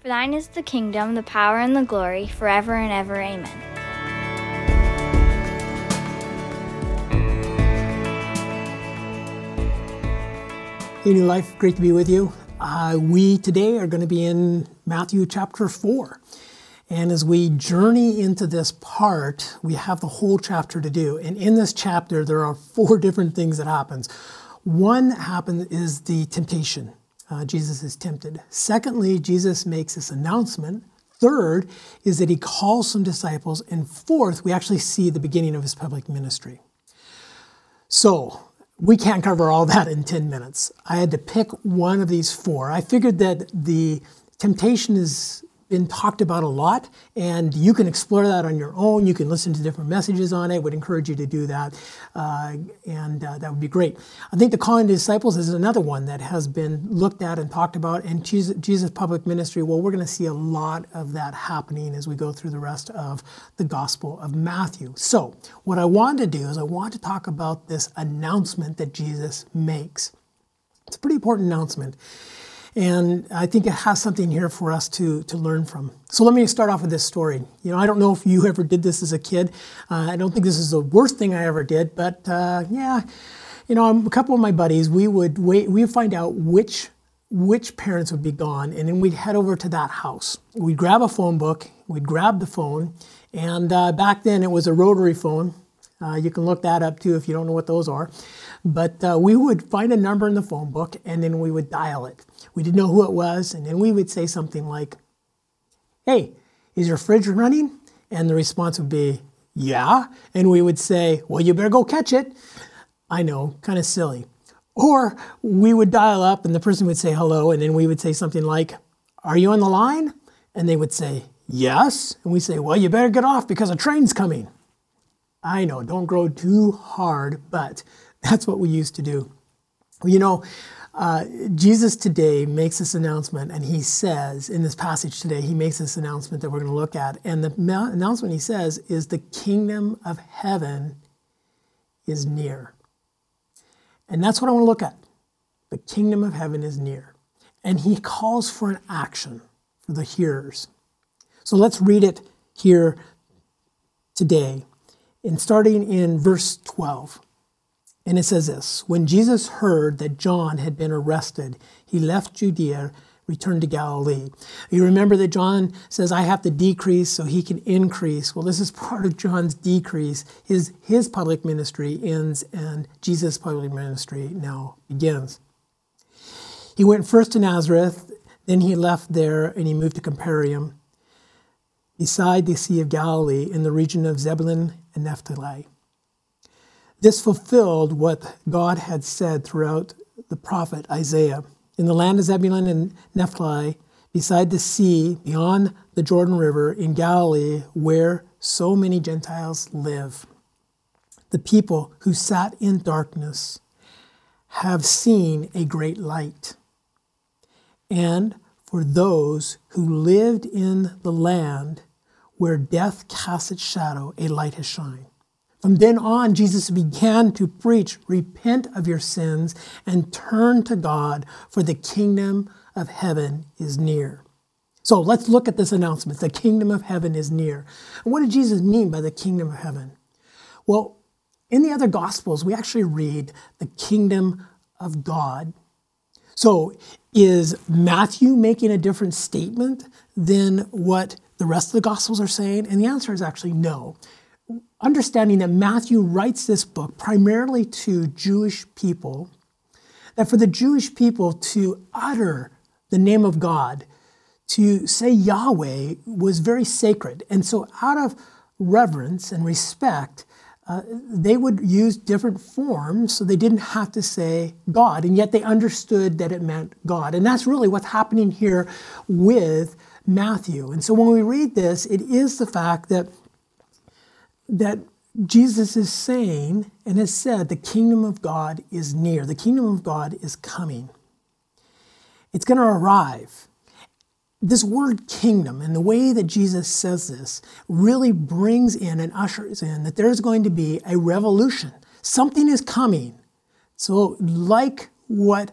For thine is the kingdom, the power, and the glory, forever and ever. Amen. Hey, New Life, great to be with you. Uh, we today are going to be in Matthew chapter 4. And as we journey into this part, we have the whole chapter to do. And in this chapter, there are four different things that happens. One happens is the temptation. Uh, Jesus is tempted. Secondly, Jesus makes this announcement. Third is that he calls some disciples. And fourth, we actually see the beginning of his public ministry. So, we can't cover all that in 10 minutes. I had to pick one of these four. I figured that the temptation is been talked about a lot, and you can explore that on your own. You can listen to different messages on it. Would encourage you to do that, uh, and uh, that would be great. I think the calling to disciples is another one that has been looked at and talked about, and Jesus, Jesus' public ministry. Well, we're going to see a lot of that happening as we go through the rest of the Gospel of Matthew. So, what I want to do is I want to talk about this announcement that Jesus makes. It's a pretty important announcement. And I think it has something here for us to, to learn from. So let me start off with this story. You know, I don't know if you ever did this as a kid. Uh, I don't think this is the worst thing I ever did, but uh, yeah, you know, a couple of my buddies, we would wait, we would find out which which parents would be gone, and then we'd head over to that house. We'd grab a phone book, we'd grab the phone, and uh, back then it was a rotary phone. Uh, you can look that up too if you don't know what those are. But uh, we would find a number in the phone book and then we would dial it. We didn't know who it was, and then we would say something like, Hey, is your fridge running? And the response would be, Yeah. And we would say, Well, you better go catch it. I know, kind of silly. Or we would dial up and the person would say hello, and then we would say something like, Are you on the line? And they would say, Yes. And we say, Well, you better get off because a train's coming. I know, don't grow too hard, but that's what we used to do. You know, uh, Jesus today makes this announcement, and he says in this passage today, he makes this announcement that we're going to look at. And the announcement he says is the kingdom of heaven is near. And that's what I want to look at. The kingdom of heaven is near. And he calls for an action for the hearers. So let's read it here today, and starting in verse 12. And it says this When Jesus heard that John had been arrested, he left Judea, returned to Galilee. You remember that John says, I have to decrease so he can increase. Well, this is part of John's decrease. His, his public ministry ends, and Jesus' public ministry now begins. He went first to Nazareth, then he left there and he moved to Capernaum, beside the Sea of Galilee in the region of Zebulun and Naphtali. This fulfilled what God had said throughout the prophet Isaiah. In the land of Zebulun and Naphtali, beside the sea, beyond the Jordan River, in Galilee, where so many Gentiles live. The people who sat in darkness have seen a great light. And for those who lived in the land where death casts its shadow, a light has shined. From then on, Jesus began to preach, Repent of your sins and turn to God, for the kingdom of heaven is near. So let's look at this announcement. The kingdom of heaven is near. And what did Jesus mean by the kingdom of heaven? Well, in the other gospels, we actually read the kingdom of God. So is Matthew making a different statement than what the rest of the gospels are saying? And the answer is actually no understanding that Matthew writes this book primarily to Jewish people, that for the Jewish people to utter the name of God, to say Yahweh was very sacred. And so, out of reverence and respect, uh, they would use different forms so they didn't have to say God, and yet they understood that it meant God. And that's really what's happening here with Matthew. And so when we read this, it is the fact that that Jesus is saying and has said the kingdom of God is near. The kingdom of God is coming. It's going to arrive. This word kingdom and the way that Jesus says this really brings in and ushers in that there's going to be a revolution. Something is coming. So, like what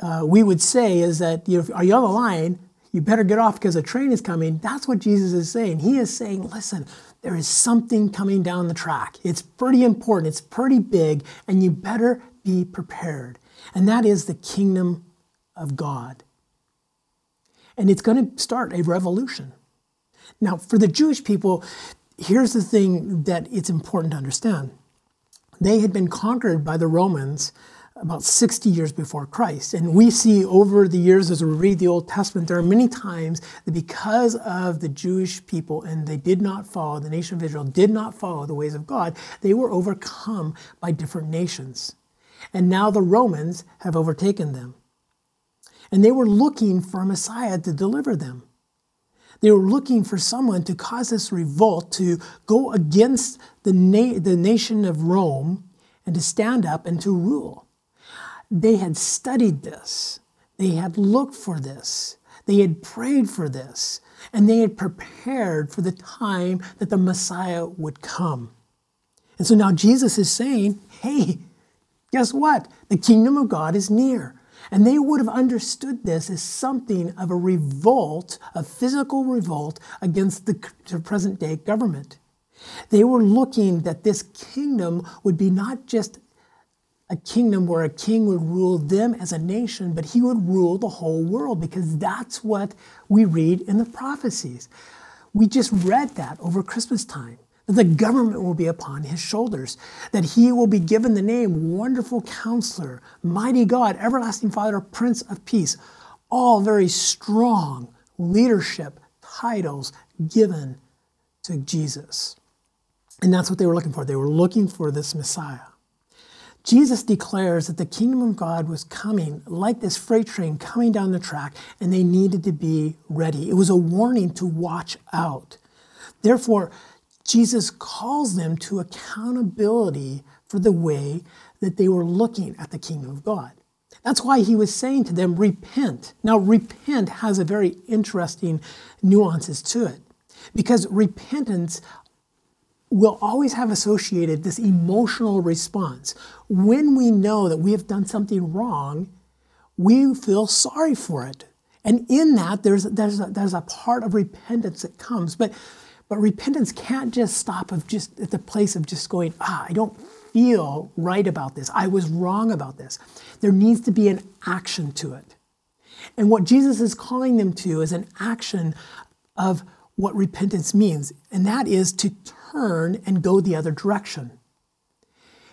uh, we would say is that you know, are you on the line? You better get off because a train is coming. That's what Jesus is saying. He is saying, listen, there is something coming down the track. It's pretty important, it's pretty big, and you better be prepared. And that is the kingdom of God. And it's going to start a revolution. Now, for the Jewish people, here's the thing that it's important to understand. They had been conquered by the Romans about 60 years before Christ. And we see over the years as we read the Old Testament, there are many times that because of the Jewish people and they did not follow, the nation of Israel did not follow the ways of God, they were overcome by different nations. And now the Romans have overtaken them. And they were looking for a Messiah to deliver them. They were looking for someone to cause this revolt, to go against the, na- the nation of Rome and to stand up and to rule. They had studied this, they had looked for this, they had prayed for this, and they had prepared for the time that the Messiah would come. And so now Jesus is saying, hey, guess what? The kingdom of God is near. And they would have understood this as something of a revolt, a physical revolt against the present day government. They were looking that this kingdom would be not just a kingdom where a king would rule them as a nation, but he would rule the whole world because that's what we read in the prophecies. We just read that over Christmas time that the government will be upon his shoulders, that he will be given the name Wonderful Counselor, Mighty God, Everlasting Father, Prince of Peace. All very strong leadership titles given to Jesus. And that's what they were looking for. They were looking for this Messiah. Jesus declares that the kingdom of God was coming like this freight train coming down the track, and they needed to be ready. It was a warning to watch out. Therefore, Jesus calls them to accountability for the way that they were looking at the kingdom of God. That's why he was saying to them, repent. Now, repent has a very interesting nuances to it because repentance will always have associated this emotional response. When we know that we have done something wrong, we feel sorry for it. And in that, there's, there's, a, there's a part of repentance that comes. But but repentance can't just stop of just at the place of just going, ah, I don't feel right about this. I was wrong about this. There needs to be an action to it. And what Jesus is calling them to is an action of what repentance means, and that is to turn and go the other direction.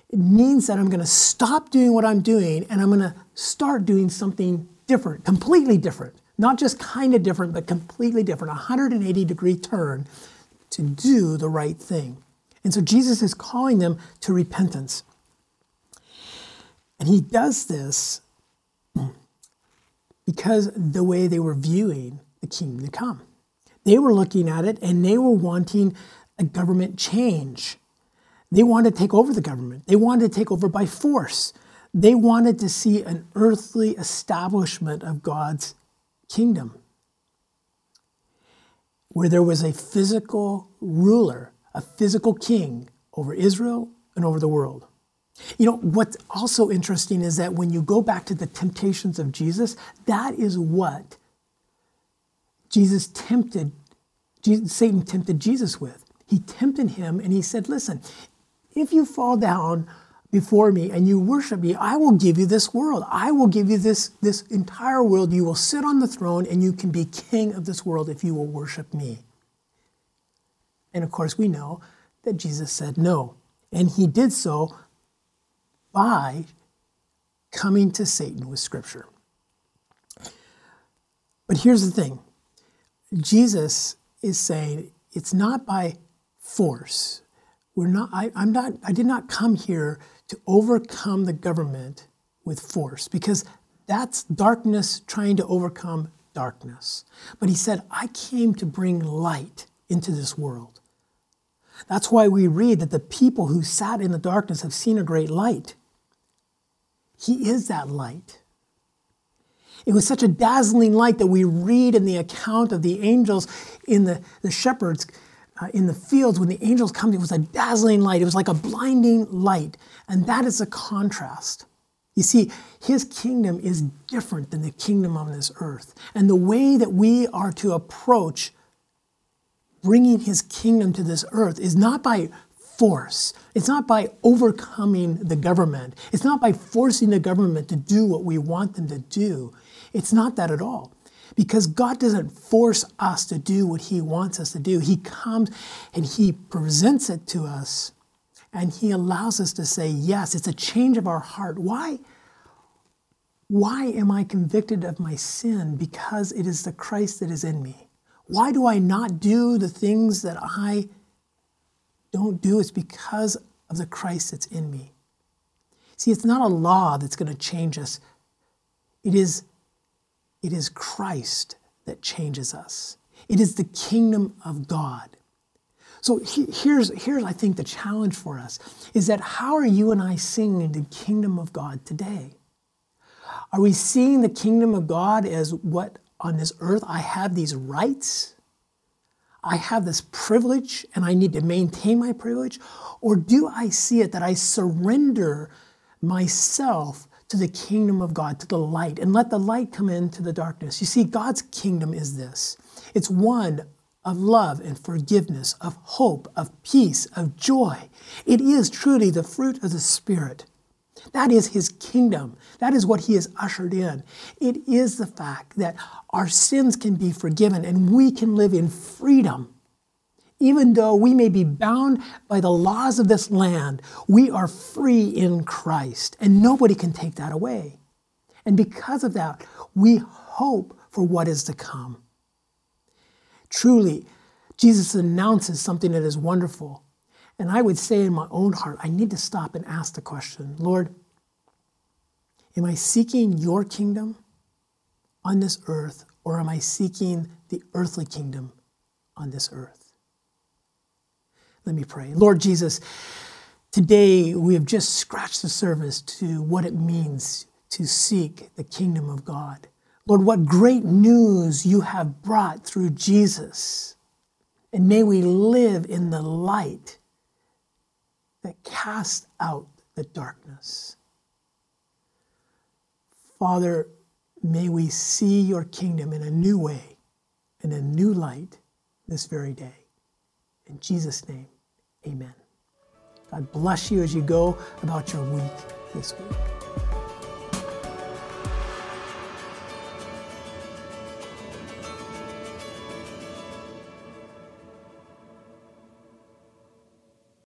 It means that I'm going to stop doing what I'm doing and I'm going to start doing something different, completely different. Not just kind of different, but completely different, a 180 degree turn to do the right thing. And so Jesus is calling them to repentance. And he does this because the way they were viewing the kingdom to come. They were looking at it and they were wanting a government change. They wanted to take over the government. They wanted to take over by force. They wanted to see an earthly establishment of God's kingdom where there was a physical ruler, a physical king over Israel and over the world. You know, what's also interesting is that when you go back to the temptations of Jesus, that is what Jesus tempted, Satan tempted Jesus with. He tempted him and he said, Listen, if you fall down before me and you worship me, I will give you this world. I will give you this, this entire world. You will sit on the throne and you can be king of this world if you will worship me. And of course, we know that Jesus said no. And he did so by coming to Satan with Scripture. But here's the thing Jesus is saying it's not by force. We're not, I, I'm not, I did not come here to overcome the government with force because that's darkness trying to overcome darkness. But he said, I came to bring light into this world. That's why we read that the people who sat in the darkness have seen a great light. He is that light. It was such a dazzling light that we read in the account of the angels in the, the shepherds uh, in the fields when the angels come, it was a dazzling light. It was like a blinding light. And that is a contrast. You see, his kingdom is different than the kingdom on this earth. And the way that we are to approach bringing his kingdom to this earth is not by force. It's not by overcoming the government. It's not by forcing the government to do what we want them to do. It's not that at all. Because God doesn't force us to do what He wants us to do. He comes and He presents it to us and He allows us to say, Yes, it's a change of our heart. Why? Why am I convicted of my sin? Because it is the Christ that is in me. Why do I not do the things that I don't do? It's because of the Christ that's in me. See, it's not a law that's going to change us. It is, it is Christ that changes us. It is the kingdom of God. So here's, here's, I think, the challenge for us is that how are you and I seeing the kingdom of God today? Are we seeing the kingdom of God as what on this earth I have these rights? I have this privilege and I need to maintain my privilege? Or do I see it that I surrender myself to the kingdom of God, to the light, and let the light come into the darkness? You see, God's kingdom is this it's one of love and forgiveness, of hope, of peace, of joy. It is truly the fruit of the Spirit. That is his kingdom. That is what he has ushered in. It is the fact that our sins can be forgiven and we can live in freedom. Even though we may be bound by the laws of this land, we are free in Christ, and nobody can take that away. And because of that, we hope for what is to come. Truly, Jesus announces something that is wonderful. And I would say in my own heart, I need to stop and ask the question Lord, am I seeking your kingdom on this earth, or am I seeking the earthly kingdom on this earth? Let me pray. Lord Jesus, today we have just scratched the surface to what it means to seek the kingdom of God. Lord, what great news you have brought through Jesus. And may we live in the light that casts out the darkness. Father, may we see your kingdom in a new way, in a new light this very day. In Jesus' name, amen. God bless you as you go about your week this week.